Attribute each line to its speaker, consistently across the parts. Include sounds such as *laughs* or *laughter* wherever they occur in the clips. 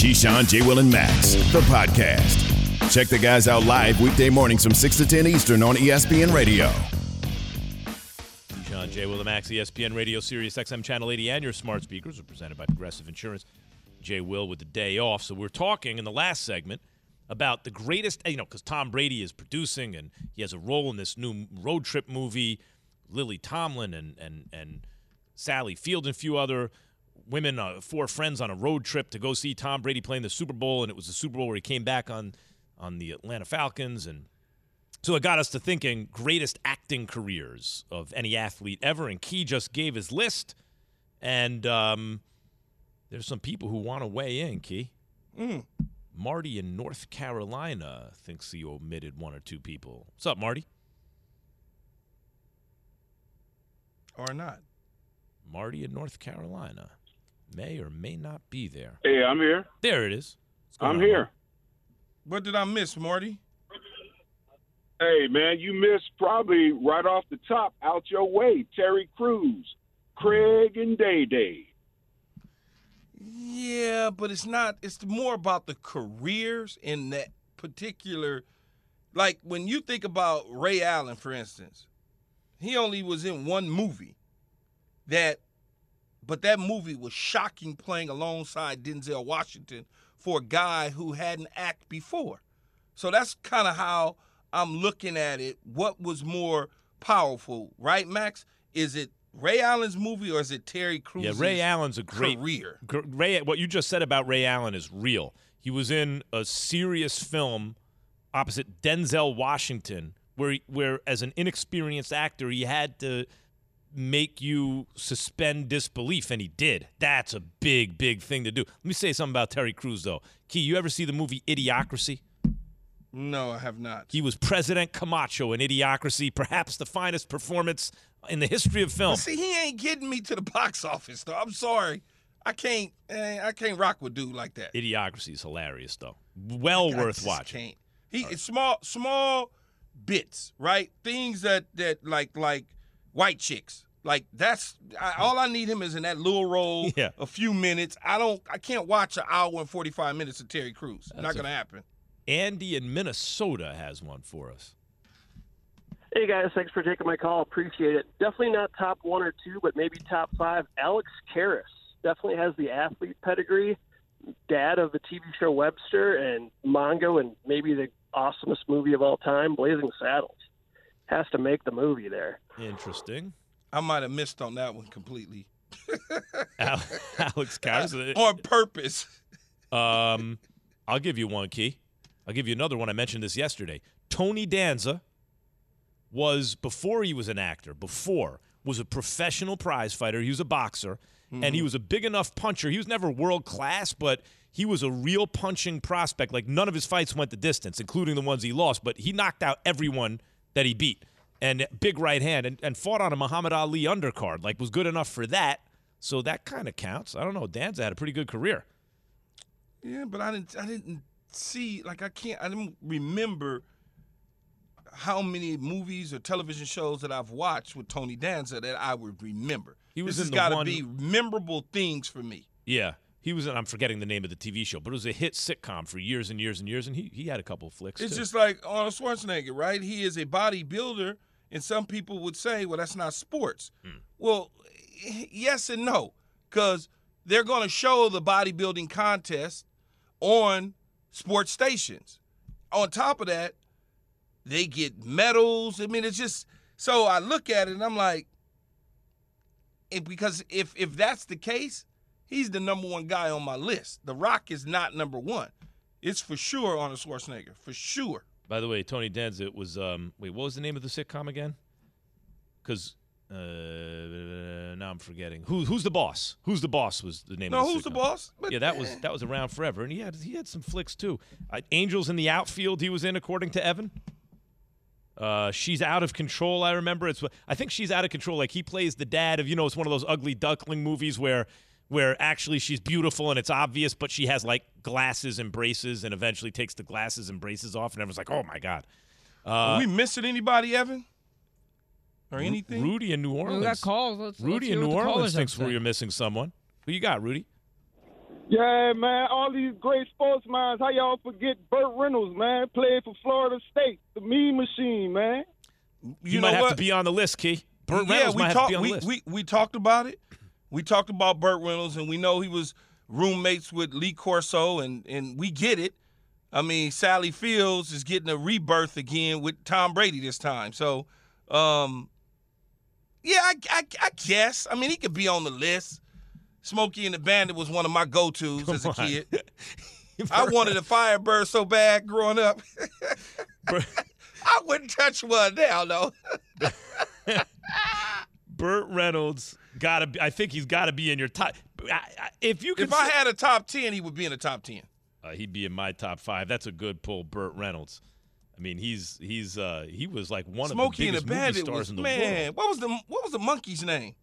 Speaker 1: Keyshawn, J. Will, and Max, the podcast. Check the guys out live weekday mornings from 6 to 10 Eastern on ESPN Radio.
Speaker 2: John Jay Will and Max, ESPN Radio, Sirius XM Channel 80, and your smart speakers are presented by Progressive Insurance. Jay Will with the day off. So we're talking in the last segment about the greatest, you know, because Tom Brady is producing and he has a role in this new road trip movie. Lily Tomlin and and and Sally Field and a few other women, uh, four friends on a road trip to go see Tom Brady playing the Super Bowl, and it was the Super Bowl where he came back on on the Atlanta Falcons and so it got us to thinking greatest acting careers of any athlete ever. And Key just gave his list. And um, there's some people who want to weigh in, Key. Marty in North Carolina thinks he omitted one or two people. What's up, Marty?
Speaker 3: or not.
Speaker 2: Marty in North Carolina may or may not be there.
Speaker 4: Hey, I'm here.
Speaker 2: There it is.
Speaker 4: I'm
Speaker 2: on,
Speaker 4: here.
Speaker 3: What did I miss, Marty?
Speaker 4: Hey, man, you missed probably right off the top, out your way, Terry Crews, Craig, and Day Day.
Speaker 3: Yeah, but it's not. It's more about the careers in that particular. Like when you think about Ray Allen, for instance, he only was in one movie. That, but that movie was shocking, playing alongside Denzel Washington for a guy who hadn't acted before. So that's kind of how I'm looking at it. What was more powerful, right, Max? Is it Ray Allen's movie or is it Terry Crews?
Speaker 2: Yeah, Ray Allen's a great
Speaker 3: career.
Speaker 2: Gr- Ray, what you just said about Ray Allen is real. He was in a serious film opposite Denzel Washington, where he, where as an inexperienced actor, he had to make you suspend disbelief, and he did. That's a big, big thing to do. Let me say something about Terry Crews, though. Key, you ever see the movie Idiocracy?
Speaker 3: No, I have not.
Speaker 2: He was President Camacho in Idiocracy, perhaps the finest performance in the history of film.
Speaker 3: But see, he ain't getting me to the box office though. I'm sorry, I can't. eh, I can't rock with dude like that.
Speaker 2: Idiocracy is hilarious, though. Well
Speaker 3: I
Speaker 2: worth watching.
Speaker 3: Can't. He it's small, small bits, right? Things that that like like white chicks. Like that's I, all I need him is in that little role. *laughs*
Speaker 2: Yeah.
Speaker 3: A few minutes. I don't. I can't watch an hour and forty five minutes of Terry Crews. Not
Speaker 2: That's a-
Speaker 3: gonna happen.
Speaker 2: Andy in Minnesota has one for us.
Speaker 5: Hey guys, thanks for taking my call. Appreciate it. Definitely not top one or two, but maybe top five. Alex Karras definitely has the athlete pedigree. Dad of the TV show Webster and Mongo, and maybe the awesomest movie of all time, Blazing Saddles. Has to make the movie there.
Speaker 2: Interesting.
Speaker 3: I might have missed on that one completely *laughs*
Speaker 2: Alex Karras. *laughs*
Speaker 3: on purpose.
Speaker 2: Um, I'll give you one key. I'll give you another one. I mentioned this yesterday. Tony Danza was before he was an actor. Before was a professional prize fighter. He was a boxer, and he was a big enough puncher. He was never world class, but he was a real punching prospect. Like none of his fights went the distance, including the ones he lost. But he knocked out everyone that he beat, and big right hand, and, and fought on a Muhammad Ali undercard. Like was good enough for that. So that kind of counts. I don't know. Danza had a pretty good career.
Speaker 3: Yeah, but I didn't. I didn't see like I can't. I didn't remember how many movies or television shows that I've watched with Tony Danza that I would remember.
Speaker 2: He was
Speaker 3: this
Speaker 2: in
Speaker 3: has got to be memorable things for me.
Speaker 2: Yeah. He was in, I'm forgetting the name of the TV show, but it was a hit sitcom for years and years and years, and he, he had a couple of flicks.
Speaker 3: It's
Speaker 2: too.
Speaker 3: just like Arnold Schwarzenegger, right? He is a bodybuilder, and some people would say, "Well, that's not sports."
Speaker 2: Hmm.
Speaker 3: Well, yes and no, because they're going to show the bodybuilding contest on sports stations. On top of that, they get medals. I mean, it's just so I look at it and I'm like, because if if that's the case, he's the number one guy on my list. The Rock is not number one. It's for sure Arnold Schwarzenegger, for sure.
Speaker 2: By the way, Tony Danza was um wait, what was the name of the sitcom again? Because uh, now I'm forgetting. Who who's the boss? Who's the boss was the name
Speaker 3: No,
Speaker 2: of the
Speaker 3: who's the boss? But,
Speaker 2: Yeah, that was
Speaker 3: eh,
Speaker 2: that was around forever, and he had he had some flicks too. Uh, Angels in the outfield, he was in, according to Evan. Uh, she's out of control. I remember it's. I think she's out of control. Like he plays the dad of you know it's one of those ugly duckling movies where where actually she's beautiful and it's obvious, but she has like glasses and braces, and eventually takes the glasses and braces off, and everyone's like, oh my god.
Speaker 3: Are
Speaker 2: Uh,
Speaker 3: we missing anybody, Evan? Or anything?
Speaker 2: Rudy in New
Speaker 6: We
Speaker 2: Orleans.
Speaker 6: got calls. Let's,
Speaker 2: Rudy
Speaker 6: let's
Speaker 2: in New
Speaker 6: what
Speaker 2: Orleans thinks
Speaker 6: to say.
Speaker 2: we're missing someone. Who you got, Rudy?
Speaker 6: Yeah, man. All these great sports minds. How y'all forget Burt Reynolds, man? Played for Florida State, the mean machine, man.
Speaker 3: You,
Speaker 2: You,
Speaker 3: know
Speaker 2: might have
Speaker 3: what?
Speaker 2: to be on the list, Key. Burt
Speaker 3: yeah,
Speaker 2: Reynolds
Speaker 3: we
Speaker 2: might have to be on the list.
Speaker 3: we we talked about it. We talked about Burt Reynolds, and we know he was roommates with Lee Corso, and and we get it. I mean, Sally Fields is getting a rebirth again with Tom Brady this time. So, um, yeah, I, I, I guess. I mean, he could be on the list. Smokey and the Bandit was one of my go-tos as a kid. *laughs* I wanted a Firebird so bad growing up. *laughs* I wouldn't touch one now, though. *laughs*
Speaker 2: Burt Reynolds gotta. Be, I think he's got to be in your top. If you could,
Speaker 3: If I had a top ten, he would be in the top ten.
Speaker 2: uh, he'd be in my top five. That's a good pull, Burt Reynolds. I mean, he's he's uh he was like one
Speaker 3: Smokey
Speaker 2: of the
Speaker 3: the
Speaker 2: biggest movie stars
Speaker 3: was
Speaker 2: in the
Speaker 3: man.
Speaker 2: world.
Speaker 3: What was the what was the monkey's name?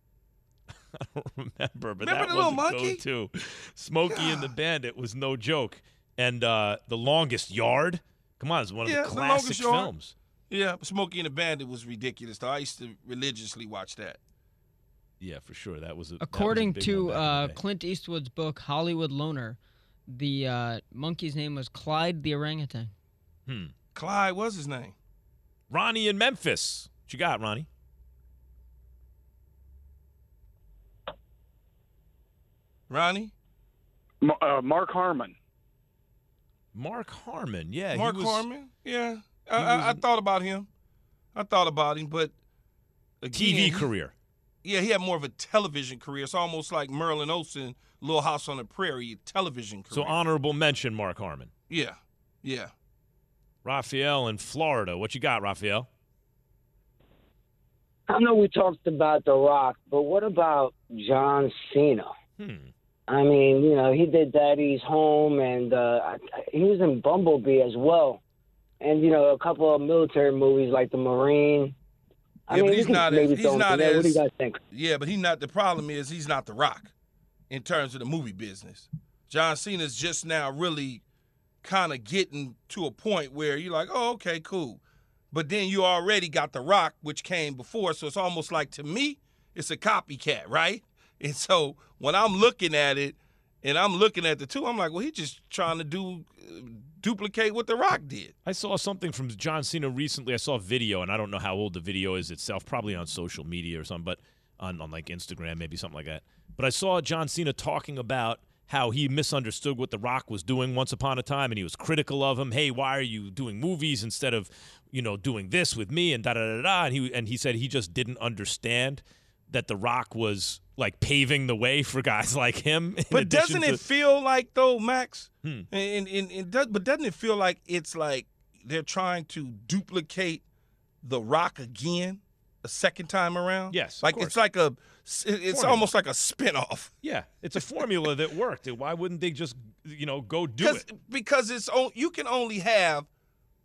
Speaker 3: *laughs*
Speaker 2: I don't remember, but
Speaker 3: Remember
Speaker 2: that
Speaker 3: the
Speaker 2: was
Speaker 3: little
Speaker 2: a
Speaker 3: monkey?
Speaker 2: go-to. Smokey and the Bandit was no joke, and uh the Longest Yard. Come on, it's one of
Speaker 3: Yeah,
Speaker 2: the
Speaker 3: The
Speaker 2: classic
Speaker 3: Yard.
Speaker 2: films.
Speaker 3: Yeah, Smokey and the Bandit was ridiculous. Though I used to religiously watch that.
Speaker 2: Yeah, for sure. That was a, that was a
Speaker 7: According
Speaker 2: big
Speaker 7: to
Speaker 2: one back in the
Speaker 7: uh. Clint Eastwood's book Hollywood Loner, the uh, monkey's name was Clyde the orangutan.
Speaker 2: hmm.
Speaker 3: Clyde was his name.
Speaker 2: Ronnie in Memphis. What you got, Ronnie?
Speaker 3: Ronnie,
Speaker 6: Ma- uh, Mark Harmon.
Speaker 2: Mark Harmon. Yeah,
Speaker 3: Mark
Speaker 2: was-
Speaker 3: Harmon. Yeah, I,
Speaker 2: he
Speaker 3: I, I thought about him. I thought about him, but
Speaker 2: TV career.
Speaker 3: Yeah, he had more of a television career. It's almost like Merlin Olsen, Little House on the Prairie, television career.
Speaker 2: So honorable mention, Mark Harmon.
Speaker 3: yeah, yeah.
Speaker 2: Raphael in Florida. What you got, Raphael?
Speaker 8: I know we talked about The Rock, but what about John Cena?
Speaker 2: Hmm.
Speaker 8: I mean, you know, he did Daddy's Home, and uh, I- I- he was in Bumblebee as well, and you know, a couple of military movies like The Marine. I
Speaker 3: Yeah,
Speaker 8: mean,
Speaker 3: but he's not as- he's not
Speaker 8: there. What do you guys think?
Speaker 3: Yeah, but he's not. The problem is he's not the Rock, in terms of the movie business. John Cena's just now really kind of getting to a point where you're like, oh, okay, cool. But then you already got the Rock, which came before, so it's almost like to me, it's a copycat, right? *laughs* And so when I'm looking at it, and I'm looking at the two, I'm like, well, he's just trying to do uh, duplicate what the Rock did.
Speaker 2: I saw something from John Cena recently. I saw a video, and I don't know how old the video is itself, probably on social media or something, but on, on like Instagram, maybe something like that. But I saw John Cena talking about how he misunderstood what The Rock was doing once upon a time, and he was critical of him. Hey, why are you doing movies instead of, you know, doing this with me and da da da da? And he and he said he just didn't understand that The Rock was like paving the way for guys *laughs* like him.
Speaker 3: But doesn't
Speaker 2: to-
Speaker 3: it feel like though, Max?
Speaker 2: Hmm.
Speaker 3: And, and, and does, but doesn't it feel like it's like they're trying to duplicate the Rock again a second time around?
Speaker 2: Yes,
Speaker 3: like it's like a, it's
Speaker 2: Formula.
Speaker 3: almost like a spinoff.
Speaker 2: Yeah, it's a formula that worked. Why wouldn't they just, you know, go do it?
Speaker 3: because it's you can only have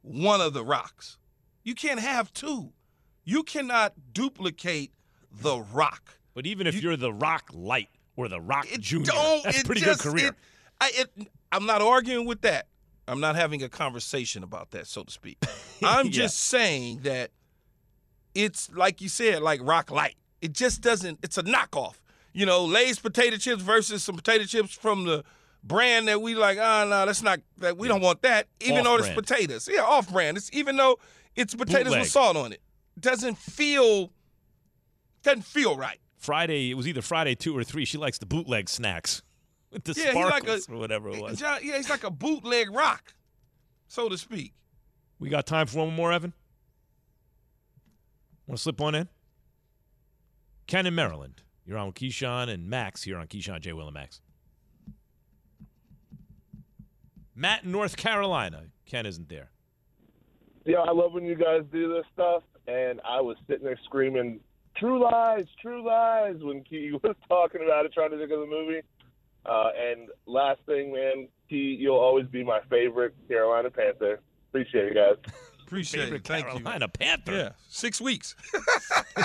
Speaker 3: one of the rocks. You can't have two. You cannot duplicate the Rock.
Speaker 2: But even if
Speaker 3: You-
Speaker 2: are the Rock Light or the Rock
Speaker 3: It
Speaker 2: Junior,
Speaker 3: don't.
Speaker 2: that's pretty
Speaker 3: just,
Speaker 2: good career.
Speaker 3: It, I, it, I'm not arguing with that. I'm not having a conversation about that, so to speak. *laughs* I'm
Speaker 2: Yeah.
Speaker 3: just saying that it's like you said, like Rock Light. It just doesn't. It's a knockoff. You know, Lay's potato chips versus some potato chips from the brand that we like. Ah, no, that's not that. We don't want that. Even though it's potatoes, yeah, off brand. It's even though it's potatoes
Speaker 2: Bootleg.
Speaker 3: with salt on it. Doesn't feel. Doesn't feel right.
Speaker 2: Friday, it was either Friday two or three. She likes the bootleg snacks with *laughs* the
Speaker 3: Yeah, he's like
Speaker 2: sparkles
Speaker 3: a-
Speaker 2: or whatever it was.
Speaker 3: John- yeah, he's like a bootleg rock, so to speak.
Speaker 2: We got time for one more, Evan. Want to slip one in? Ken in Maryland. You're on with Keyshawn and Max here on Keyshawn J. Will and Max. Matt in North Carolina. Ken isn't there.
Speaker 9: Yeah, I love when you guys do this stuff, and I was sitting there screaming, "True lies, true lies!" when Key *laughs* was talking about it, trying to think of the movie. Uh, and last thing, man, Key, you'll always be my favorite Carolina Panther. Appreciate it, guys.
Speaker 3: Appreciate
Speaker 2: Favorite
Speaker 3: it. Thank you.
Speaker 2: Carolina Panther.
Speaker 3: Yeah, six weeks. *laughs*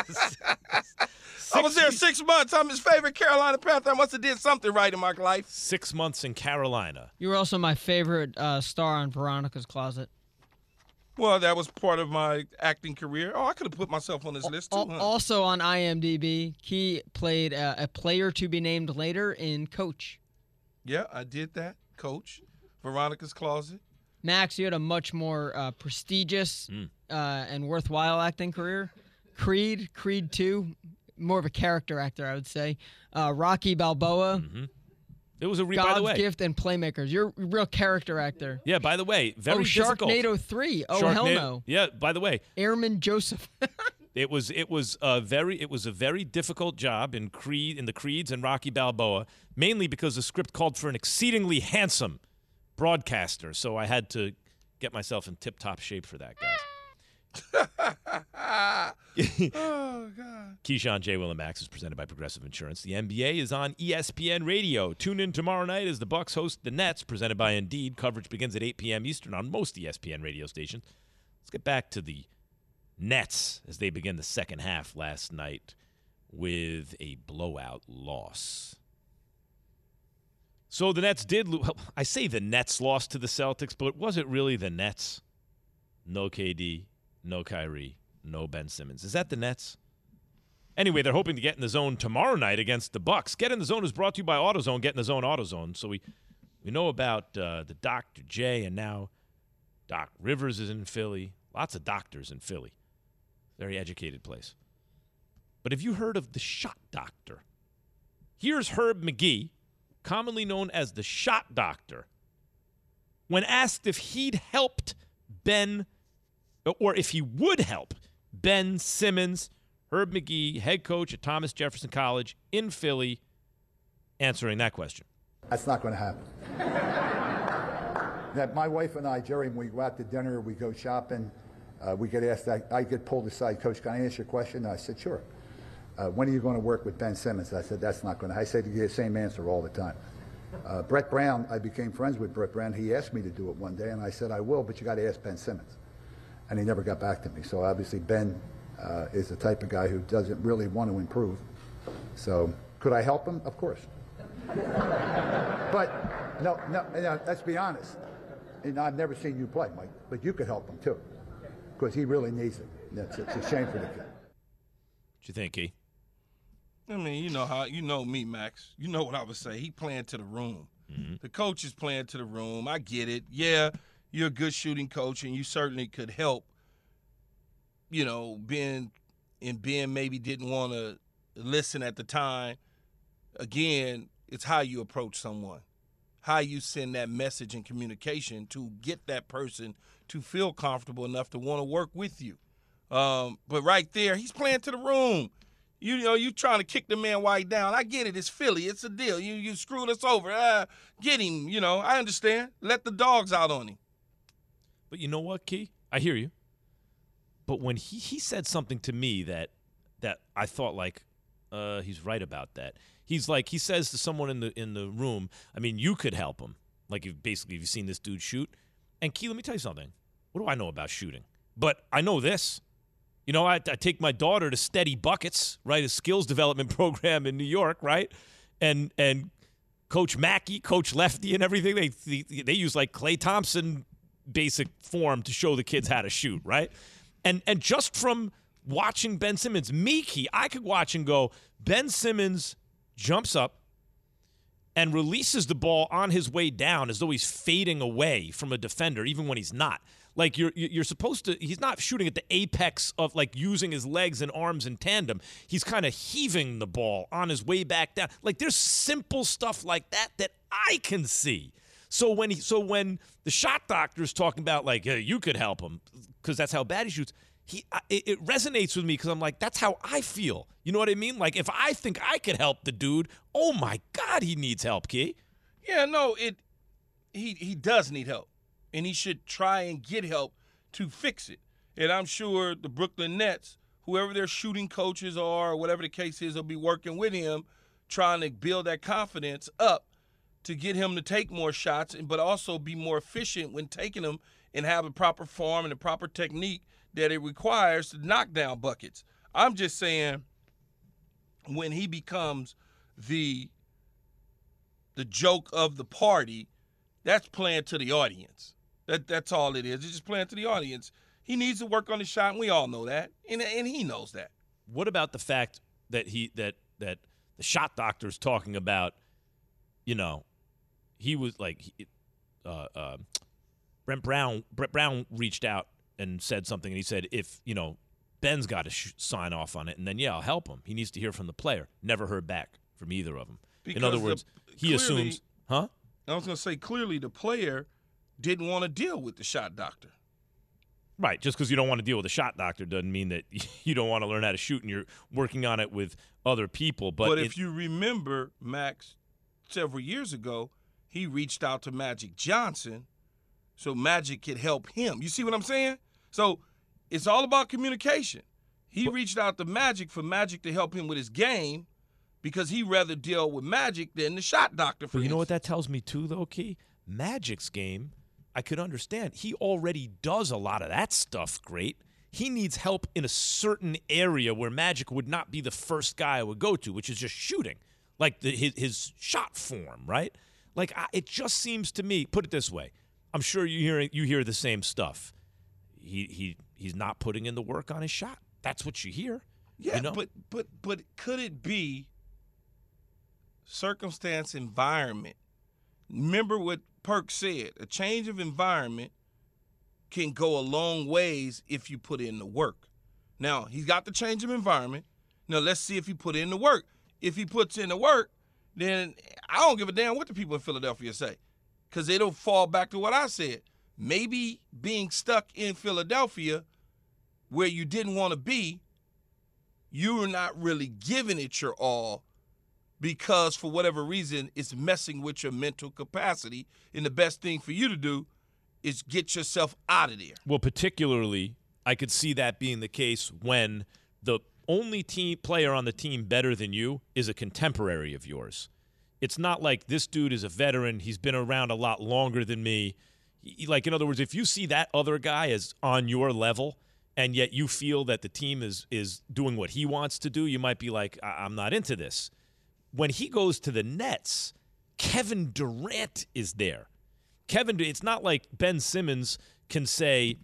Speaker 3: I was there six months. I'm his favorite Carolina Panther. I must have did something right in my life.
Speaker 2: Six months in Carolina.
Speaker 7: You were also my favorite uh, star on Veronica's Closet.
Speaker 3: Well, that was part of my acting career. Oh, I could have put myself on this list too. Huh?
Speaker 7: Also on IMDb, he played uh, a player to be named later in Coach.
Speaker 3: Yeah, I did that, Coach. Veronica's Closet.
Speaker 7: Max, you had a much more uh, prestigious uh, and worthwhile acting career. Creed, Creed 2, more of a character actor, I would say. Uh, Rocky Balboa,
Speaker 2: It was a re- Mm-hmm. by
Speaker 7: God's
Speaker 2: the way.
Speaker 7: Gift, and Playmakers. You're a real character actor.
Speaker 2: Yeah, by the way, very
Speaker 7: oh,
Speaker 2: difficult.
Speaker 7: Sharknado 3. Oh, hell no.
Speaker 2: Yeah, by the way,
Speaker 7: Airman Joseph. *laughs*
Speaker 2: It was it was a very it was a very difficult job in Creed in the Creeds and Rocky Balboa, mainly because the script called for an exceedingly handsome broadcaster. So I had to get myself in tip top shape for that, guys. *laughs*
Speaker 3: oh God.
Speaker 2: Keyshawn J. Will and Max is presented by Progressive Insurance. The NBA is on ESPN Radio. Tune in tomorrow night as the Bucks host the Nets, presented by Indeed. Coverage begins at 8 p.m. Eastern on most ESPN radio stations. Let's get back to the Nets as they begin the second half last night with a blowout loss. So the Nets did lose. I say the Nets lost to the Celtics, but was it really the Nets? No KD, no Kyrie, no Ben Simmons. Is that the Nets? Anyway, they're hoping to get in the zone tomorrow night against the Bucks. Get in the zone is brought to you by AutoZone. Get in the zone, AutoZone. So we we know about uh, the Dr. J, and now Doc Rivers is in Philly. Lots of doctors in Philly. Very educated place. But have you heard of the Shot Doctor? Here's Herb Magee, commonly known as the Shot Doctor, when asked if he'd helped Ben, or if he would help Ben Simmons, Herb Magee, head coach at Thomas Jefferson College in Philly, answering that question.
Speaker 10: That's not going to happen. *laughs* that my wife and I, Jerry, when we go out to dinner, we go shopping, uh, we get asked, I, I get pulled aside, Coach, can I ask you a question? I said, sure. Uh, when are you going to work with Ben Simmons? I said, that's not going to. I say the same answer all the time. Uh, Brett Brown, I became friends with Brett Brown. He asked me to do it one day, and I said, I will, but you got to ask Ben Simmons. And he never got back to me. So obviously, Ben uh, is the type of guy who doesn't really want to improve. So could I help him? Of course. *laughs* but no, no, no, let's be honest. And I've never seen you play, Mike, but you could help him too, because he really needs it. That's, it's a shame for the kid.
Speaker 2: What you think, E?
Speaker 3: I mean, you know how you know me, Max. You know what I would say. He playing to the room. The coach is playing to the room. I get it. Yeah, you're a good shooting coach, and you certainly could help. You know, Ben and Ben maybe didn't want to listen at the time. Again, it's how you approach someone, how you send that message and communication to get that person to feel comfortable enough to want to work with you. Um, but right there, he's playing to the room. You know, you trying to kick the man white down. I get it. It's Philly. It's a deal. You you screwed us over. Uh, get him. You know, I understand. Let the dogs out on him.
Speaker 2: But you know what, Key? I hear you. But when he, he said something to me that that I thought like, uh, he's right about that. He's like he says to someone in the in the room, I mean, you could help him. Like if basically if you've seen this dude shoot. And Key, let me tell you something. What do I know about shooting? But I know this. You know, I, I take my daughter to Steady Buckets, right, a skills development *laughs* program in New York, right, and and Coach Mackey, Coach Lefty, and everything. They they, they use like Klay Thompson basic form to show the kids how to shoot, right? And and just from watching Ben Simmons, Key, I could watch and go. Ben Simmons jumps up and releases the ball on his way down as though he's fading away from a defender, even when he's not. Like you're you're supposed to. He's not shooting at the apex of like using his legs and arms in tandem. He's kind of heaving the ball on his way back down. Like there's simple stuff like that that I can see. So when he, so when the shot doctor is talking about like hey, you could help him because that's how bad he shoots. He it, it resonates with me because I'm like that's how I feel. You know what I mean? Like if I think I could help the dude, oh my god, he needs help, Key.
Speaker 3: Yeah, no, it he he does need help. And he should try and get help to fix it. And I'm sure the Brooklyn Nets, whoever their shooting coaches are, whatever the case is, will be working with him, trying to build that confidence up to get him to take more shots, but also be more efficient when taking them and have the proper form and the proper technique that it requires to knock down buckets. I'm just saying when he becomes the the joke of the party, that's playing to the audience. That that's all it is. It's just playing to the audience. He needs to work on the shot, and we all know that, and and he knows that.
Speaker 2: What about the fact that he that that the shot doctor's talking about, you know, he was like, he- uh, uh, Brent Brown. Brett Brown reached out and said something, and he said, if you know, Ben's got to sh- sign off on it, and then yeah, I'll help him. He needs to hear from the player. Never heard back from either of them. In
Speaker 3: Because
Speaker 2: other
Speaker 3: the-
Speaker 2: words, he
Speaker 3: clearly-
Speaker 2: assumes, huh?
Speaker 3: I was going to say clearly the player didn't want to deal with the shot doctor.
Speaker 2: Right. Just because you don't want to deal with a shot doctor doesn't mean that *laughs* you don't want to learn how to shoot and you're working on it with other people. But,
Speaker 3: But,
Speaker 2: it-
Speaker 3: if you remember, Max, several years ago, he reached out to Magic Johnson so Magic could help him. You see what I'm saying? So it's all about communication. He reached out to Magic for Magic to help him with his game because he rather deal with Magic than the shot doctor. For
Speaker 2: But you know what that tells me too, though, Key? Magic's game, I could understand. He already does a lot of that stuff great. He needs help in a certain area where Magic would not be the first guy I would go to, which is just shooting, like the, his, his shot form, right? Like I, it just seems to me. Put it this way: I'm sure you hear you hear the same stuff. He he he's not putting in the work on his shot. That's what you hear.
Speaker 3: Yeah,
Speaker 2: you know?
Speaker 3: but but but could it be circumstance environment? Remember what Perk said: a change of environment can go a long ways if you put in the work. Now he's got the change of environment. Now let's see if he put in the work. If he puts in the work, then I don't give a damn what the people in Philadelphia say, because don't fall back to what I said. Maybe being stuck in Philadelphia, where you didn't want to be, you are not really giving it your all because for whatever reason it's messing with your mental capacity and the best thing for you to do is get yourself out of there
Speaker 2: Well, particularly, I could see that being the case when the only team player on the team better than you is a contemporary of yours. It's not like this dude is a veteran. He's been around a lot longer than me. He- Like in other words, if you see that other guy as on your level, and yet you feel that the team is is doing what he wants to do, you might be like, I- I'm not into this. When he goes to the Nets, Kevin Durant is there. Kevin, it's not like Ben Simmons can say,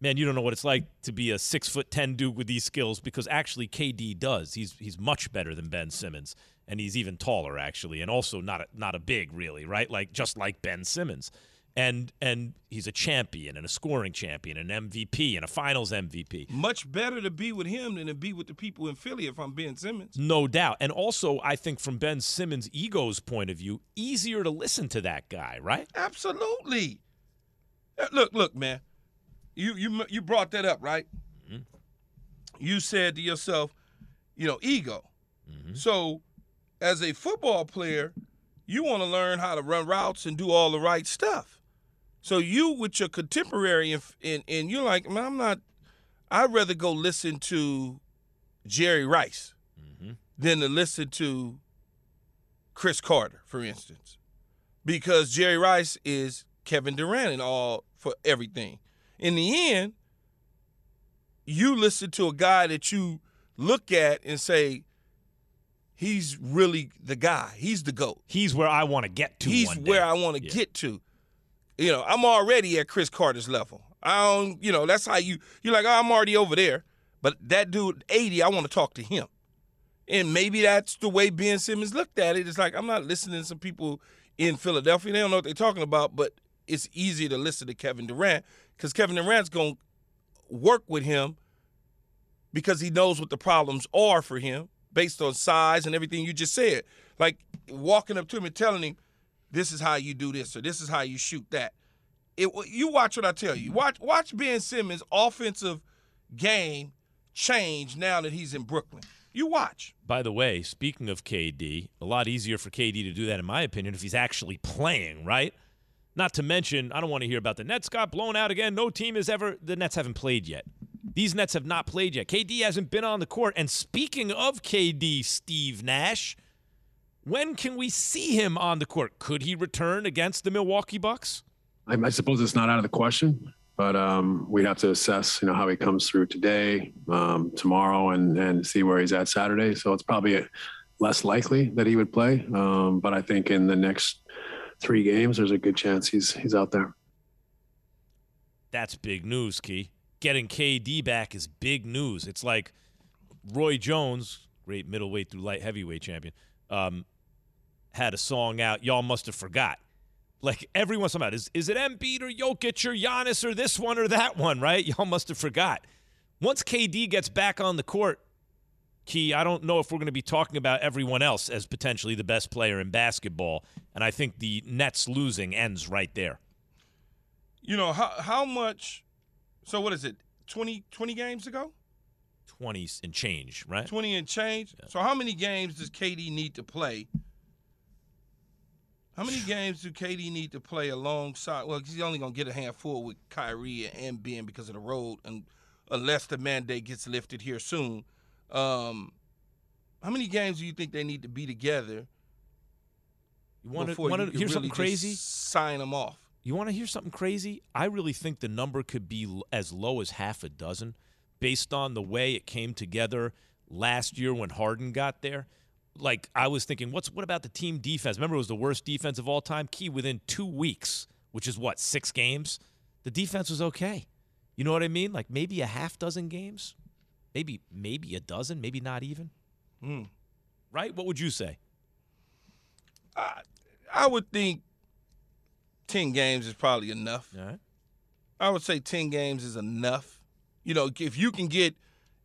Speaker 2: "Man, you don't know what it's like to be a six foot ten dude with these skills," because actually KD does. He's he's much better than Ben Simmons, and he's even taller actually, and also not a, not a big really, right? Like just like Ben Simmons, and and he's a champion and a scoring champion, an MVP and a Finals MVP.
Speaker 3: much better to be with him than to be with the people in philly if i'm ben simmons
Speaker 2: No doubt. And also, I think from Ben Simmons' ego's point of view, easier to listen to that guy, right?
Speaker 3: absolutely Uh, look look man you you you brought that up right? Mm-hmm. You said to yourself you know ego. Mm-hmm. So as a football player you want to learn how to run routes and do all the right stuff. So you with your contemporary and and, and you're like man i'm not i'd rather go listen to jerry rice mm-hmm. than to listen to cris carter for instance. Because jerry rice is kevin durant and all for everything in the end you listen to a guy that you look at and say he's really the guy he's the goat
Speaker 2: He's where I want to get to.
Speaker 3: he's where I want to
Speaker 2: Yeah.
Speaker 3: get to. You know, I'm already at Cris Carter's level. I don't, you know, that's how you you're like, oh, I'm already over there. But that dude, 80, I want to talk to him. And maybe that's the way Ben Simmons looked at it. It's like I'm not listening to some people in Philadelphia. They don't know what they're talking about, but it's easier to listen to Kevin Durant because Kevin Durant's gonna work with him because he knows what the problems are for him based on size and everything you just said. Like walking up to him and telling him, "This is how you do this," or "This is how you shoot that." It you watch what I tell you. Watch watch Ben Simmons' offensive game change now that he's in Brooklyn. You watch.
Speaker 2: By the way, speaking of KD, a lot easier for KD to do that, in my opinion, if he's actually playing, right? Not to mention, I don't want to hear about the Nets got blown out again. No team has ever, the Nets haven't played yet. These Nets have not played yet. KD hasn't been on the court. And speaking of KD, Steve Nash, when can we see him on the court? Could he return against the Milwaukee Bucks?
Speaker 11: I, I suppose it's not out of the question, but um, we'd have to assess, you know, how he comes through today, um, tomorrow, and and see where he's at Saturday. So it's probably less likely that he would play. Um, but I think in the next three games, there's a good chance he's he's out there.
Speaker 2: That's big news, Key. Getting KD back is big news. It's like Roy Jones, great middleweight through light heavyweight champion, um, had a song out. Y'all must have forgot Like every once in a while, is is it Embiid or Jokic or Giannis or this one or that one? Right? *laughs* Y'all must have forgot. Once KD gets back on the court, Key, I don't know if we're going to be talking about everyone else as potentially the best player in basketball, and I think the Nets losing ends right there.
Speaker 3: You know how how much? So what is it? 20, 20 games ago?
Speaker 2: Twenty and change, right?
Speaker 3: Twenty and change. So how many games does KD need to play? How many *sighs* games do KD need to play alongside? Well, he's only gonna get a handful with Kyrie and Ben because of the road, and unless the mandate gets lifted here soon. Um, how many games do you think they need to be together?
Speaker 2: You want to hear
Speaker 3: really
Speaker 2: something crazy?
Speaker 3: Sign them off.
Speaker 2: You want to hear something crazy? I really think the number could be as low as half a dozen based on the way it came together last year when Harden got there. Like I was thinking, what's what about the team defense? Remember, it was the worst defense of all time. Key within two weeks, which is what six games. The defense was okay. You know what I mean? Like maybe a half dozen games, maybe maybe a dozen, maybe not even.
Speaker 3: Hmm.
Speaker 2: Right? What would you say?
Speaker 3: I would think ten games is probably enough.
Speaker 2: Right.
Speaker 3: I would say ten games is enough. You know, if you can get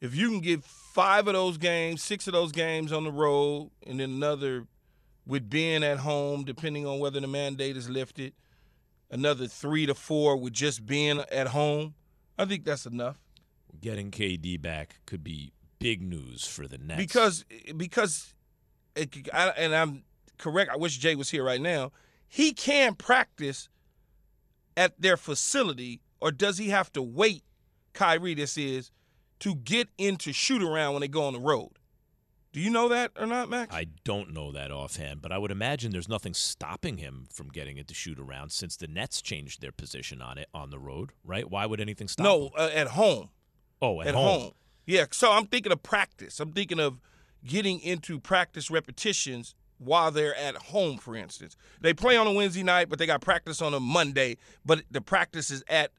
Speaker 3: if you can get five of those games, six of those games on the road, and then another with being at home, depending on whether the mandate is lifted, another three to four with just being at home, I think that's enough.
Speaker 2: Getting KD back could be big news for the Nets.
Speaker 3: because because it, I, and I'm correct. I wish Jay was here right now. He can practice at their facility, or does he have to wait? Kyrie, this is to get into shoot around when they go on the road. Do you know that or not, Max?
Speaker 2: I don't know that offhand, but I would imagine there's nothing stopping him from getting it to shoot around since the Nets changed their position on it on the road, right? Why would anything stop?
Speaker 3: no,
Speaker 2: him?
Speaker 3: uh, at home.
Speaker 2: Oh, at,
Speaker 3: at
Speaker 2: home.
Speaker 3: home. Yeah, so I'm thinking of practice. I'm thinking of getting into practice repetitions while they're at home, for instance. They play on a Wednesday night, but they got practice on a Monday, but the practice is at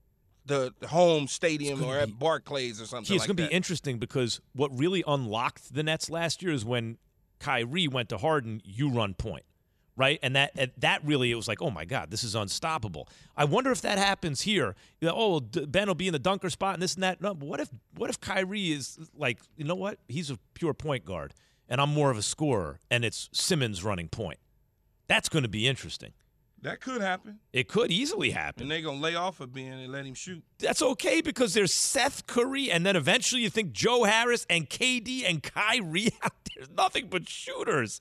Speaker 3: the home stadium or at Barclays or something
Speaker 2: it's
Speaker 3: like
Speaker 2: going to be interesting because what really unlocked the Nets last year is when Kyrie went to Harden, you run point, right? And that that really it was like, oh my God, this is unstoppable. I wonder if that happens here. You know, oh, D- Ben will be in the dunker spot and this and that. No, but what if what if Kyrie is like, you know what? He's a pure point guard, and I'm more of a scorer, and it's Simmons running point. That's going to be interesting.
Speaker 3: that could happen.
Speaker 2: It could easily happen.
Speaker 3: And they're going to lay off of Ben and let him shoot.
Speaker 2: that's okay because there's Seth Curry, and then eventually you think Joe Harris and KD and Kyrie *laughs* out there. Nothing but shooters.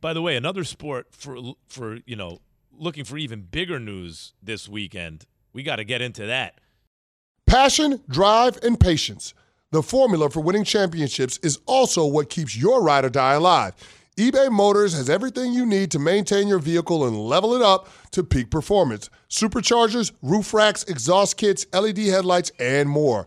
Speaker 2: By the way, another sport for for you know looking for even bigger news this weekend. We got to get into that.
Speaker 12: Passion, drive, and patience. The formula for winning championships is also what keeps your ride or die alive. eBay Motors has everything you need to maintain your vehicle and level it up to peak performance. Superchargers, roof racks, exhaust kits, LED headlights, and more.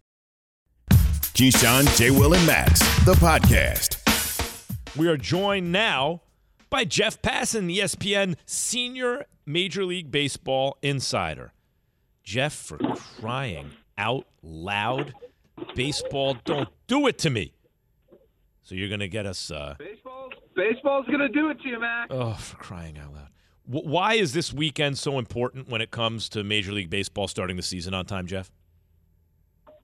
Speaker 1: Keyshawn, J. Will, and Max, the podcast.
Speaker 2: We are joined now by Jeff Passan, ESPN senior Major League Baseball insider. Jeff, for crying out loud, Baseball, don't do it to me. So you're going to get us. Uh,
Speaker 13: Baseball's, baseball's going to do it to you, Max.
Speaker 2: oh, for crying out loud. W- why is this weekend so important when it comes to Major League Baseball starting the season on time, Jeff?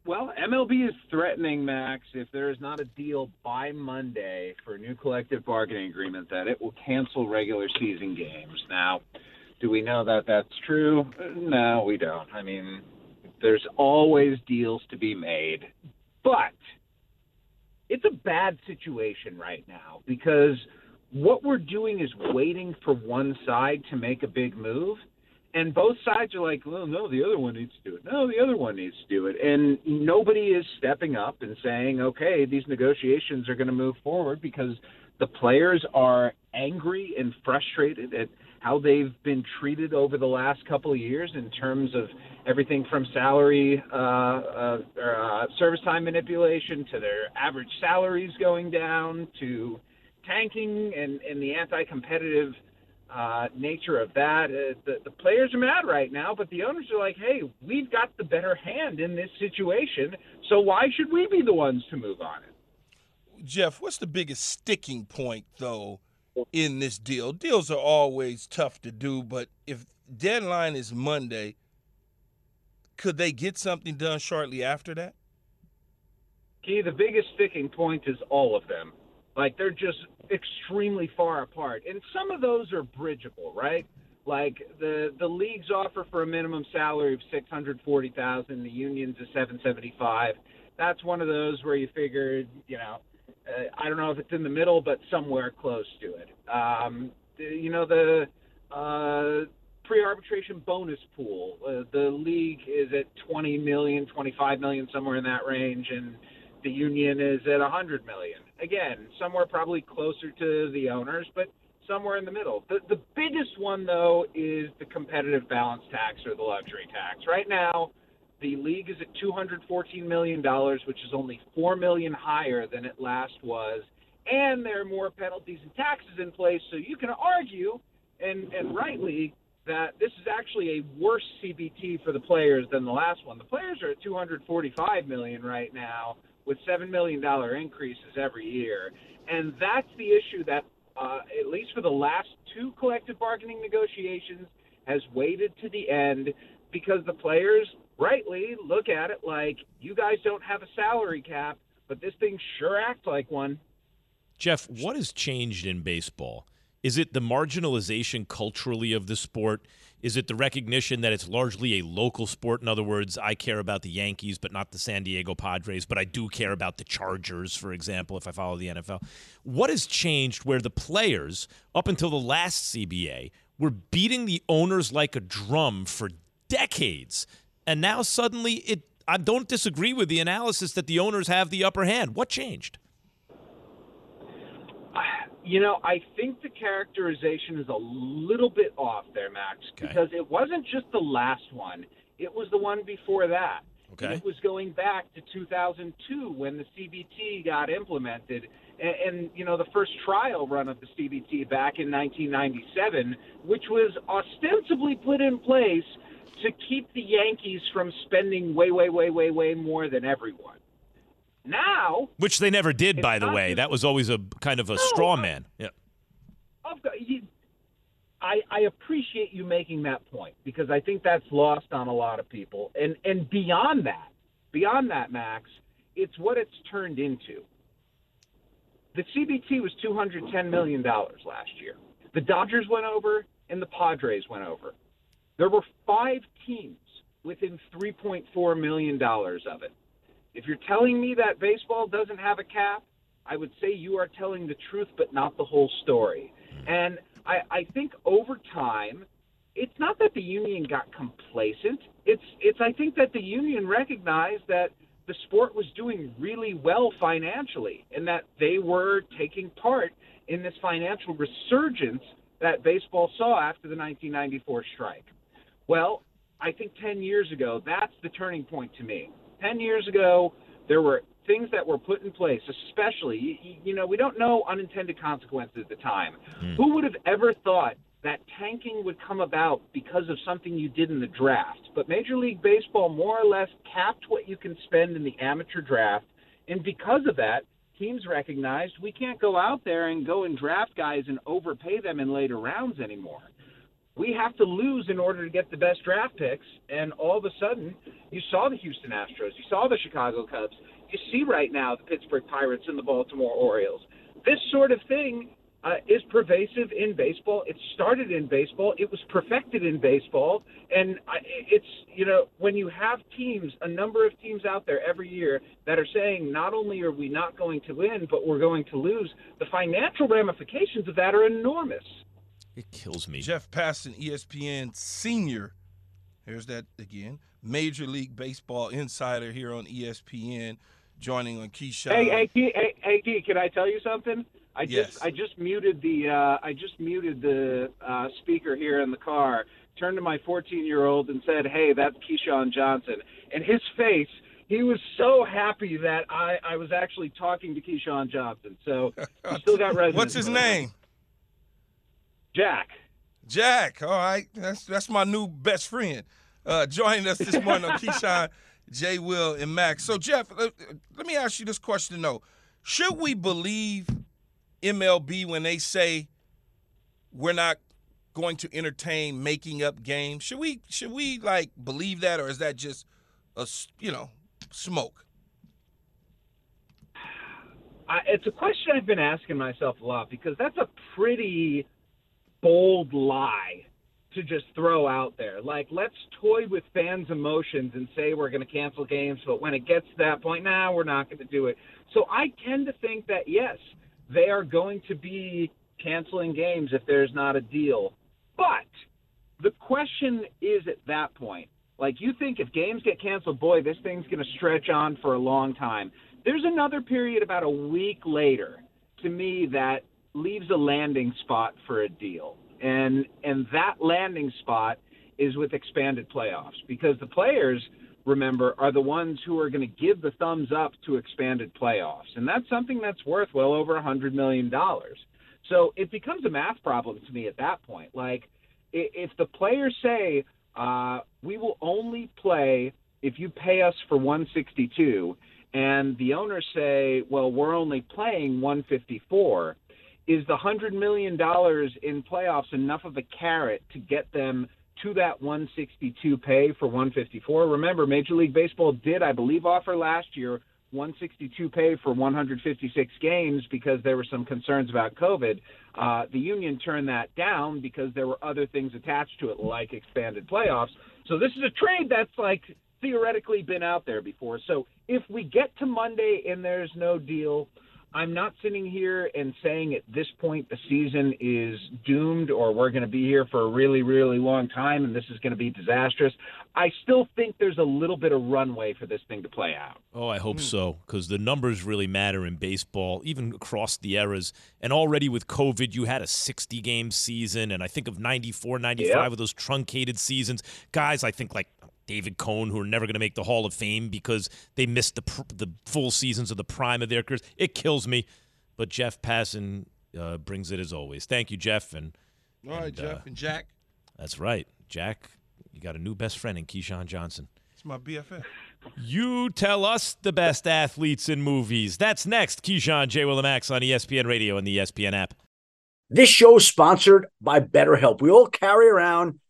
Speaker 13: Well, MLB is threatening, Max, if there is not a deal by Monday for a new collective bargaining agreement, that it will cancel regular season games. Now, do we know that that's true? No, we don't. I mean, there's always deals to be made. But it's a bad situation right now because what we're doing is waiting for one side to make a big move. And both sides are like, well, no, the other one needs to do it. No, the other one needs to do it. And nobody is stepping up and saying, okay, these negotiations are going to move forward because the players are angry and frustrated at how they've been treated over the last couple of years in terms of everything from salary, uh, uh, uh, service time manipulation to their average salaries going down to tanking and, and the anti-competitive uh, nature of that. Uh, the, the players are mad right now, but the owners are like, hey, we've got the better hand in this situation, so why should we be the ones to move on it?
Speaker 3: Jeff, what's the biggest sticking point though in this deal? Deals are always tough to do, but if deadline is Monday, could they get something done shortly after that?
Speaker 13: Key, the biggest sticking point is all of them. Like they're just extremely far apart, and some of those are bridgeable, right? Like the the league's offer for a minimum salary of six hundred forty thousand, the union's is seven seventy five. That's one of those where you figured, you know, uh, I don't know if it's in the middle, but somewhere close to it. Um, you know the uh, pre-arbitration bonus pool. Uh, the league is at 20 million, 25 million, somewhere in that range, and the union is at 100 million. Again, somewhere probably closer to the owners, but somewhere in the middle. The, the biggest one, though, is the competitive balance tax or the luxury tax. Right now, the league is at 214 million dollars, which is only four million higher than it last was, and there are more penalties and taxes in place. So you can argue, and and rightly, that this is actually a worse CBT for the players than the last one. The players are at 245 million right now, with seven million dollar increases every year, and that's the issue that, uh, at least for the last two collective bargaining negotiations, has waited to the end because the players rightly look at it like you guys don't have a salary cap, but this thing sure acts like one.
Speaker 2: Jeff, what has changed in baseball? Is it the marginalization culturally of the sport? Is it the recognition that it's largely a local sport? In other words, I care about the Yankees, but not the San Diego Padres, but I do care about the Chargers, for example, if I follow the NFL. What has changed where the players, up until the last CBA, were beating the owners like a drum for decades? And now suddenly it I don't disagree with the analysis that the owners have the upper hand. What changed?
Speaker 13: You know, I think the characterization is a little bit off there, Max, because it wasn't just the last one. It was the one before that.
Speaker 2: Okay.
Speaker 13: And it was going back to 2002 when the CBT got implemented. And, and, you know, the first trial run of the CBT back in 1997, which was ostensibly put in place to keep the Yankees from spending way, way, way, way, way more than everyone. Now,
Speaker 2: Which they never did, by the way.
Speaker 13: just-
Speaker 2: That was always a kind of a straw man. Yeah.
Speaker 13: I've got, you, I, I appreciate you making that point because I think that's lost on a lot of people. And and beyond that, beyond that, Max, it's what it's turned into. The CBT was two hundred ten million dollars last year. The Dodgers went over, and the Padres went over. There were five teams within three point four million dollars of it. If you're telling me that baseball doesn't have a cap, I would say you are telling the truth, but not the whole story. Hmm. And I, I think over time, it's not that the union got complacent. It's it's I think that the union recognized that the sport was doing really well financially and that they were taking part in this financial resurgence that baseball saw after the 1994 strike. Well, I think 10 years ago, that's the turning point to me. 10 years ago, there were things that were put in place, especially, you, you know, we don't know unintended consequences at the time. Hmm. Who would have ever thought that tanking would come about because of something you did in the draft. But Major League Baseball more or less capped what you can spend in the amateur draft. And because of that, teams recognized we can't go out there and go and draft guys and overpay them in later rounds anymore. We have to lose in order to get the best draft picks. And all of a sudden, you saw the Houston Astros, you saw the Chicago Cubs, you see right now the Pittsburgh Pirates and the Baltimore Orioles. This sort of thing uh, is pervasive in baseball. It started in baseball. It was perfected in baseball. And it's, you know, when you have teams, a number of teams out there every year that are saying not only are we not going to win, but we're going to lose, the financial ramifications of that are enormous.
Speaker 2: It kills me.
Speaker 3: Jeff Passan, ESPN senior. Here's that again. Major League Baseball insider here on ESPN, joining on Keyshawn.
Speaker 13: Hey, hey, Key, hey, hey, Key, can I tell you something? I
Speaker 3: Yes.
Speaker 13: just I just muted the uh, I just muted the uh, speaker here in the car. Turned to my 14 year old and said, "Hey, that's Keyshawn Johnson." And his face, he was so happy that I I was actually talking to Keyshawn Johnson. So *laughs* he still got resonance.
Speaker 3: What's his name?
Speaker 13: Jack.
Speaker 3: Jack. All right, that's that's my new best friend. Uh, joining us this morning on *laughs* Keyshawn, Jay, Will, and Max. So Jeff, uh, let me ask you this question though: Should we believe MLB when they say we're not going to entertain making up games? Should we should we like believe that, or is that just a you know smoke?
Speaker 13: I, it's a question I've been asking myself a lot because that's a pretty bold lie to just throw out there. Like, let's toy with fans' emotions and say we're going to cancel games, but when it gets to that point, now nah, we're not going to do it. So I tend to think that yes, they are going to be canceling games if there's not a deal. But the question is at that point, like you think if games get canceled, boy, this thing's going to stretch on for a long time. There's another period about a week later to me that leaves a landing spot for a deal. And and that landing spot is with expanded playoffs because the players remember are the ones who are going to give the thumbs up to expanded playoffs. And that's something that's worth well over a 100 million dollars. So it becomes a math problem to me at that point. Like if the players say uh, we will only play if you pay us for 162 and the owners say, well, we're only playing 154, is the $100 million in playoffs enough of a carrot to get them to that 162 pay for 154? Remember, Major League Baseball did, I believe, offer last year 162 pay for 156 games because there were some concerns about COVID. Uh, the union turned that down because there were other things attached to it, like expanded playoffs. So this is a trade that's like theoretically been out there before. So if we get to Monday and there's no deal, I'm not sitting here and saying at this point the season is doomed or we're going to be here for a really, really long time and this is going to be disastrous. I still think there's a little bit of runway for this thing to play out.
Speaker 2: Oh, I hope hmm. so, because the numbers really matter in baseball, even across the eras. And already with COVID, you had a 60 game season, and I think of 94, 95
Speaker 13: Yeah.
Speaker 2: with those truncated seasons. Guys, I think like David Cone, who are never going to make the Hall of Fame because they missed the pr- the full seasons of the prime of their careers. It kills me. But Jeff Passan uh, brings it as always. Thank you, Jeff. And
Speaker 3: All right,
Speaker 2: and,
Speaker 3: Jeff
Speaker 2: uh,
Speaker 3: and Jack.
Speaker 2: that's right, Jack. You got a new best friend in Keyshawn Johnson.
Speaker 3: It's my BFF.
Speaker 2: You tell us the best athletes in movies. That's next. Keyshawn J. Willimax on ESPN Radio and the ESPN app.
Speaker 14: This show is sponsored by BetterHelp. We all carry around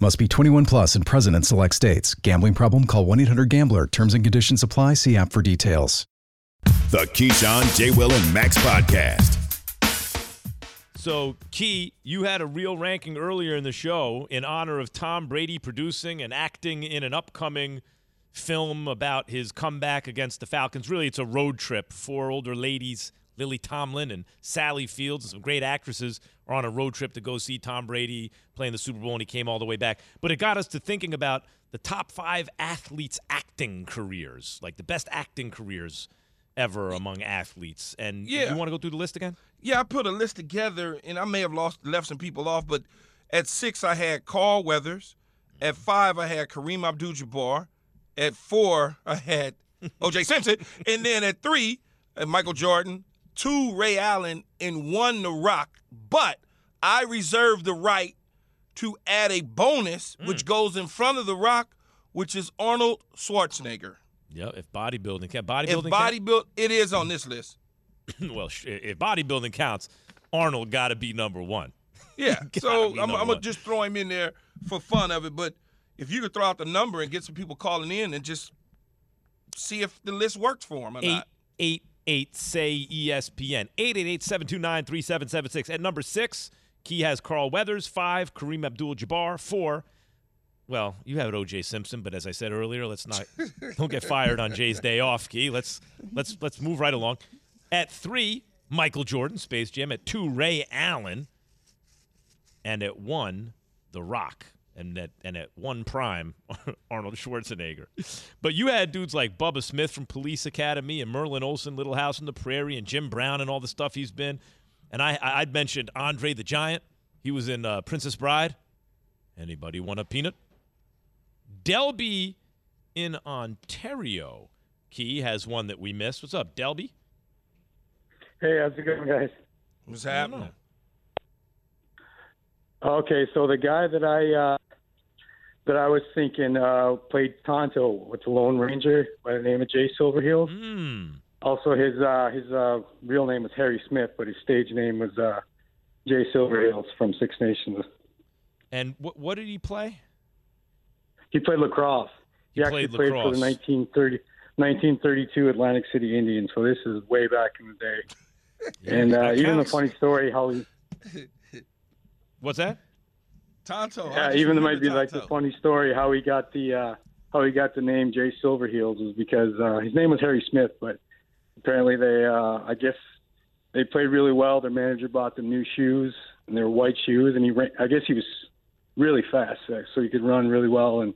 Speaker 15: Must be 21 plus and present in select states. Gambling problem? Call 1 800 Gambler. Terms and conditions apply. See app for details.
Speaker 1: The Keyshawn, J. Will, and Max podcast.
Speaker 2: So, Key, you had a real ranking earlier in the show in honor of Tom Brady producing and acting in an upcoming film about his comeback against the Falcons. Really, it's a road trip. Four older ladies, Lily Tomlin and Sally Fields, and some great actresses are on a road trip to go see Tom Brady playing the Super Bowl, and he came all the way back. But it got us to thinking about the top five athletes' acting careers, like the best acting careers ever among athletes. And
Speaker 3: Yeah.
Speaker 2: you want to go through the list again?
Speaker 3: Yeah, I put a list together, and I may have lost left some people off, but at six I had Carl Weathers. At five I had Kareem Abdul-Jabbar. At four I had O.J. Simpson, and then at three uh, Michael Jordan, two Ray Allen, and one The Rock. But I reserve the right to add a bonus, hmm. which goes in front of The Rock, which is Arnold Schwarzenegger.
Speaker 2: Yeah, if bodybuilding can
Speaker 3: If
Speaker 2: bodybuilding
Speaker 3: bodybuild, it is on this list. *coughs*
Speaker 2: well, if bodybuilding counts, Arnold got to be number one. *laughs*
Speaker 3: Yeah. *laughs* So I'm, I'm gonna just throw him in there for fun of it. But if you could throw out the number and get some people calling in and just see if the list works for him or
Speaker 2: Eight
Speaker 3: not.
Speaker 2: eight eight say ESPN eight eight eight seven two nine three seven seven six. At number six, Key has Carl Weathers. Five, Kareem Abdul-Jabbar. Four. Well, you have it O.J. Simpson, but as I said earlier, let's not *laughs* don't get fired on Jay's day off, Key. Let's let's let's move right along. At three, Michael Jordan, Space Jam. At two, Ray Allen. And at one, The Rock. And at and at one prime, *laughs* Arnold Schwarzenegger. But you had dudes like Bubba Smith from Police Academy and Merlin Olsen, Little House on the Prairie, and Jim Brown and all the stuff he's been. And I I- I'd mentioned Andre the Giant. He was in uh, Princess Bride. Anybody want a peanut? Delby in Ontario. Key has one that we missed. What's up, Delby?
Speaker 16: Hey, how's it going, guys?
Speaker 3: What's happening?
Speaker 16: Okay, so the guy that I uh, that I was thinking uh, played Tonto with the Lone Ranger by the name of Jay Silverheels.
Speaker 2: Mm.
Speaker 16: Also, his uh, his uh, real name was Harry Smith, but his stage name was uh, Jay Silverheels from Six Nations.
Speaker 2: And what what did he play?
Speaker 16: He played lacrosse. He,
Speaker 2: He
Speaker 16: actually
Speaker 2: played
Speaker 16: played for the
Speaker 2: lacrosse.
Speaker 16: 1930, 1932 Atlantic City Indians. So this is way back in the day. *laughs* and uh, even the
Speaker 2: counts.
Speaker 16: funny story how he *laughs*
Speaker 2: What's that?
Speaker 3: Tonto.
Speaker 16: Yeah, even there might be like the funny story how he got the uh, how he got the name Jay Silverheels was because uh, his name was Harry Smith, but apparently they uh, I guess they played really well. Their manager bought them new shoes and they were white shoes, and he ran, I guess he was really fast, so he could run really well. And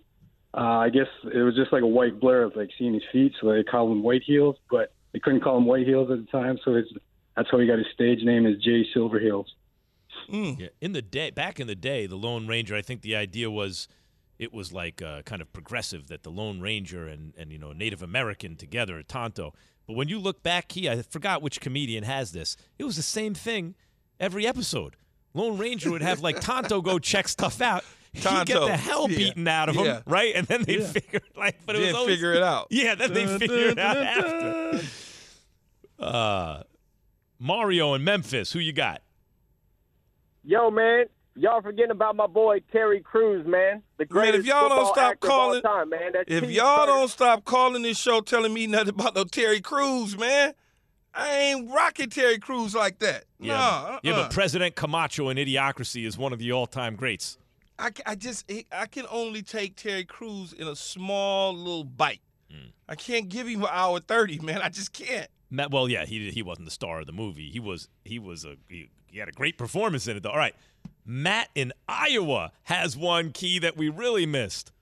Speaker 16: uh, I guess it was just like a white blur of like seeing his feet, so they called him White Heels, but they couldn't call him White Heels at the time, so it's, that's how he got his stage name is Jay Silverheels.
Speaker 3: Mm.
Speaker 2: Yeah, in the day, back in the day, the Lone Ranger. I think the idea was, it was like uh, kind of progressive that the Lone Ranger and and you know Native American together, Tonto. But when you look back, he I forgot which comedian has this. It was the same thing every episode. Lone Ranger would have like Tonto go check stuff out. He'd get the hell
Speaker 3: yeah,
Speaker 2: beaten out of him,
Speaker 3: yeah.
Speaker 2: right? And then they
Speaker 3: Yeah.
Speaker 2: figure like, but it
Speaker 3: Then
Speaker 2: was always,
Speaker 3: figure it out.
Speaker 2: Yeah, then they
Speaker 3: Dun,
Speaker 2: figure it out after. *laughs* Uh, Mario in Memphis, who you got?
Speaker 17: Yo, man, y'all forgetting about my boy Terry Crews, man. The
Speaker 3: Man, if y'all don't stop
Speaker 17: actor of all
Speaker 3: calling,
Speaker 17: time, man. That
Speaker 3: if y'all don't stop calling this show telling me nothing about no Terry Crews, man, I ain't rocking Terry Crews like that.
Speaker 2: Yeah,
Speaker 3: nah,
Speaker 2: yeah,
Speaker 3: uh-uh.
Speaker 2: but President Camacho in Idiocracy is one of the all-time greats.
Speaker 3: I, I just I can only take Terry Crews in a small little bite.
Speaker 2: Hmm.
Speaker 3: I can't give him an hour thirty, man. I just can't.
Speaker 2: Matt, well, yeah, he he wasn't the star of the movie. He was he was a he, he had a great performance in it though. All right, Matt in Iowa has one key that we really missed.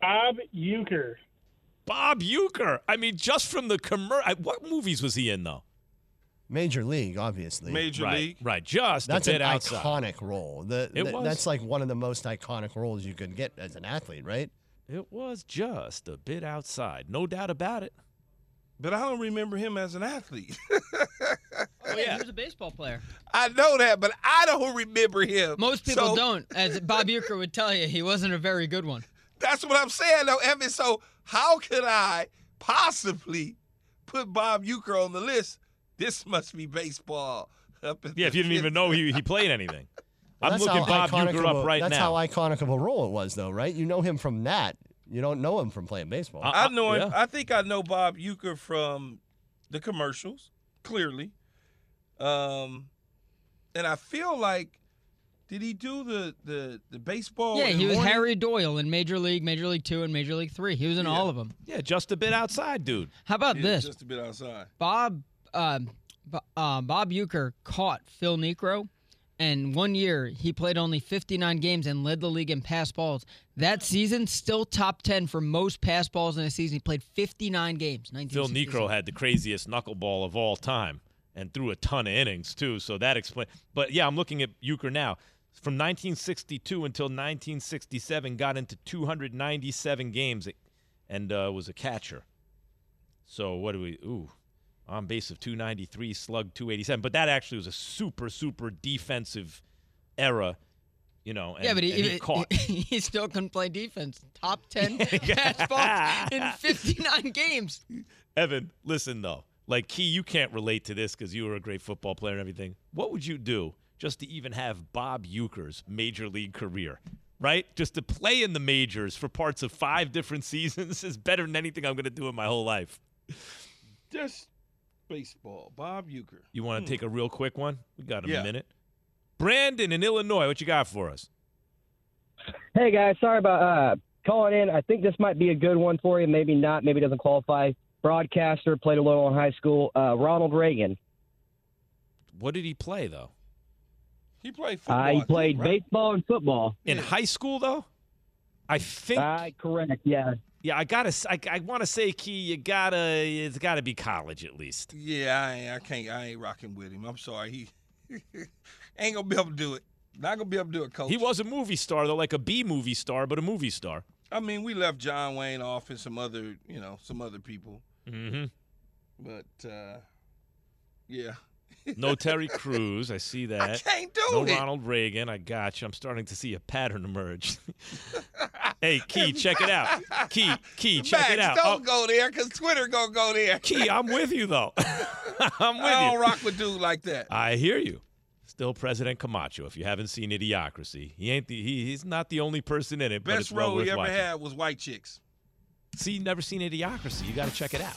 Speaker 18: Bob Uecker.
Speaker 2: Bob Uecker. I mean, just from the commercial. What movies was he in though?
Speaker 19: Major League, obviously.
Speaker 3: Major
Speaker 2: right,
Speaker 3: League.
Speaker 2: right. Just
Speaker 19: That's
Speaker 2: a bit
Speaker 19: an
Speaker 2: outside.
Speaker 19: iconic role. The,
Speaker 2: It
Speaker 19: th-
Speaker 2: was.
Speaker 19: That's like one of the most iconic roles you could get as an athlete, right?
Speaker 2: It was just a bit outside, no doubt about it.
Speaker 3: But I don't remember him as an athlete. *laughs*
Speaker 7: Oh, yeah, he was a baseball player.
Speaker 3: I know that, but I don't remember him.
Speaker 7: Most people
Speaker 3: So-
Speaker 7: don't. As Bob Uecker would tell you, he wasn't a very good one.
Speaker 3: That's what I'm saying, though, Evan. So how could I possibly put Bob Uecker on the list? This must be baseball. Up at
Speaker 2: Yeah, if you didn't even know he, he played anything. I'm looking Bob
Speaker 19: iconic Uecker
Speaker 2: up right
Speaker 19: that's
Speaker 2: now.
Speaker 19: That's how iconic of a role it was, though, right? You know him from that. You don't know him from playing baseball.
Speaker 3: I know him. I think I know Bob Uecker from the commercials, clearly. Um, and I feel like, did he do the the the baseball?
Speaker 7: yeah,
Speaker 3: in
Speaker 7: he was
Speaker 3: morning?
Speaker 7: Harry Doyle in Major League, Major League Two, and Major League Three. He was in all of them.
Speaker 2: Yeah, just a bit outside, dude.
Speaker 7: How about
Speaker 3: Yeah,
Speaker 7: this?
Speaker 3: Just a bit outside.
Speaker 7: Bob um, Bo- uh, Bob Uecker caught Phil Niekro, and one year he played only 59 games and led the league in pass balls. That season, still top 10 for most pass balls in a season. He played 59 games.
Speaker 2: Phil
Speaker 7: 1966.
Speaker 2: Niekro had the craziest knuckleball of all time and threw a ton of innings too. So that explains. But yeah, I'm looking at Uecker now. From 1962 until 1967, got into 297 games and uh, was a catcher. So what do we? Ooh, on base of 293, slug 287. But that actually was a super super defensive era. You know, and,
Speaker 7: yeah, but he,
Speaker 2: and he
Speaker 7: he-
Speaker 2: caught. *laughs*
Speaker 7: he still couldn't play defense. Top 10 *laughs* pass balls in 59 games.
Speaker 2: Evan, listen though. Like Key, you can't relate to this because you were a great football player and everything. What would you do just to even have Bob Uecker's major league career? Right? Just to play in the majors for parts of five different *laughs* seasons is better than anything I'm going to do in my whole life.
Speaker 3: Just baseball. Bob Uecker.
Speaker 2: You want
Speaker 3: Hmm.
Speaker 2: to take a real quick one? We got a
Speaker 3: Yeah.
Speaker 2: minute. Brandon in Illinois, what you got for us?
Speaker 20: Hey guys, sorry about uh, calling in. I think this might be a good one for you. Maybe not. Maybe doesn't qualify. Broadcaster played a little in high school. Uh, Ronald Reagan.
Speaker 2: What did he play though?
Speaker 3: He played football.
Speaker 20: Uh,
Speaker 3: I
Speaker 20: he
Speaker 3: think,
Speaker 20: played
Speaker 3: right?
Speaker 20: baseball and football.
Speaker 2: In high school though? I think.
Speaker 20: Uh, correct. Yeah.
Speaker 2: Yeah, I gotta. I, I want to say, Key, you gotta. It's got to be college at least.
Speaker 3: Yeah, I ain't, I can't. I ain't rocking with him. I'm sorry. He *laughs* ain't gonna be able to do it. Not gonna be able to do it, coach.
Speaker 2: He was a movie star though, like a B movie star, but a movie star.
Speaker 3: I mean, we left John Wayne off and some other, you know, some other people.
Speaker 2: Mm-hmm.
Speaker 3: But uh, yeah.
Speaker 2: No Terry Crews. I see that.
Speaker 3: I can't do
Speaker 2: no
Speaker 3: it.
Speaker 2: Ronald Reagan. I got you. I'm starting to see a pattern emerge. *laughs* hey, Key, check it out. Key, Key, check
Speaker 3: Max,
Speaker 2: it out.
Speaker 3: Don't
Speaker 2: Oh,
Speaker 3: go there, cause Twitter gonna go there.
Speaker 2: Key, I'm with you though. *laughs* I'm with you.
Speaker 3: I don't rock with dudes like that.
Speaker 2: I hear you. Still President Camacho. If you haven't seen Idiocracy, he ain't the, he, he's not the only person in it. but
Speaker 3: Best
Speaker 2: it's well
Speaker 3: role
Speaker 2: worth
Speaker 3: he ever
Speaker 2: watching.
Speaker 3: had was White Chicks.
Speaker 2: See, never seen Idiocracy. You got to check it out.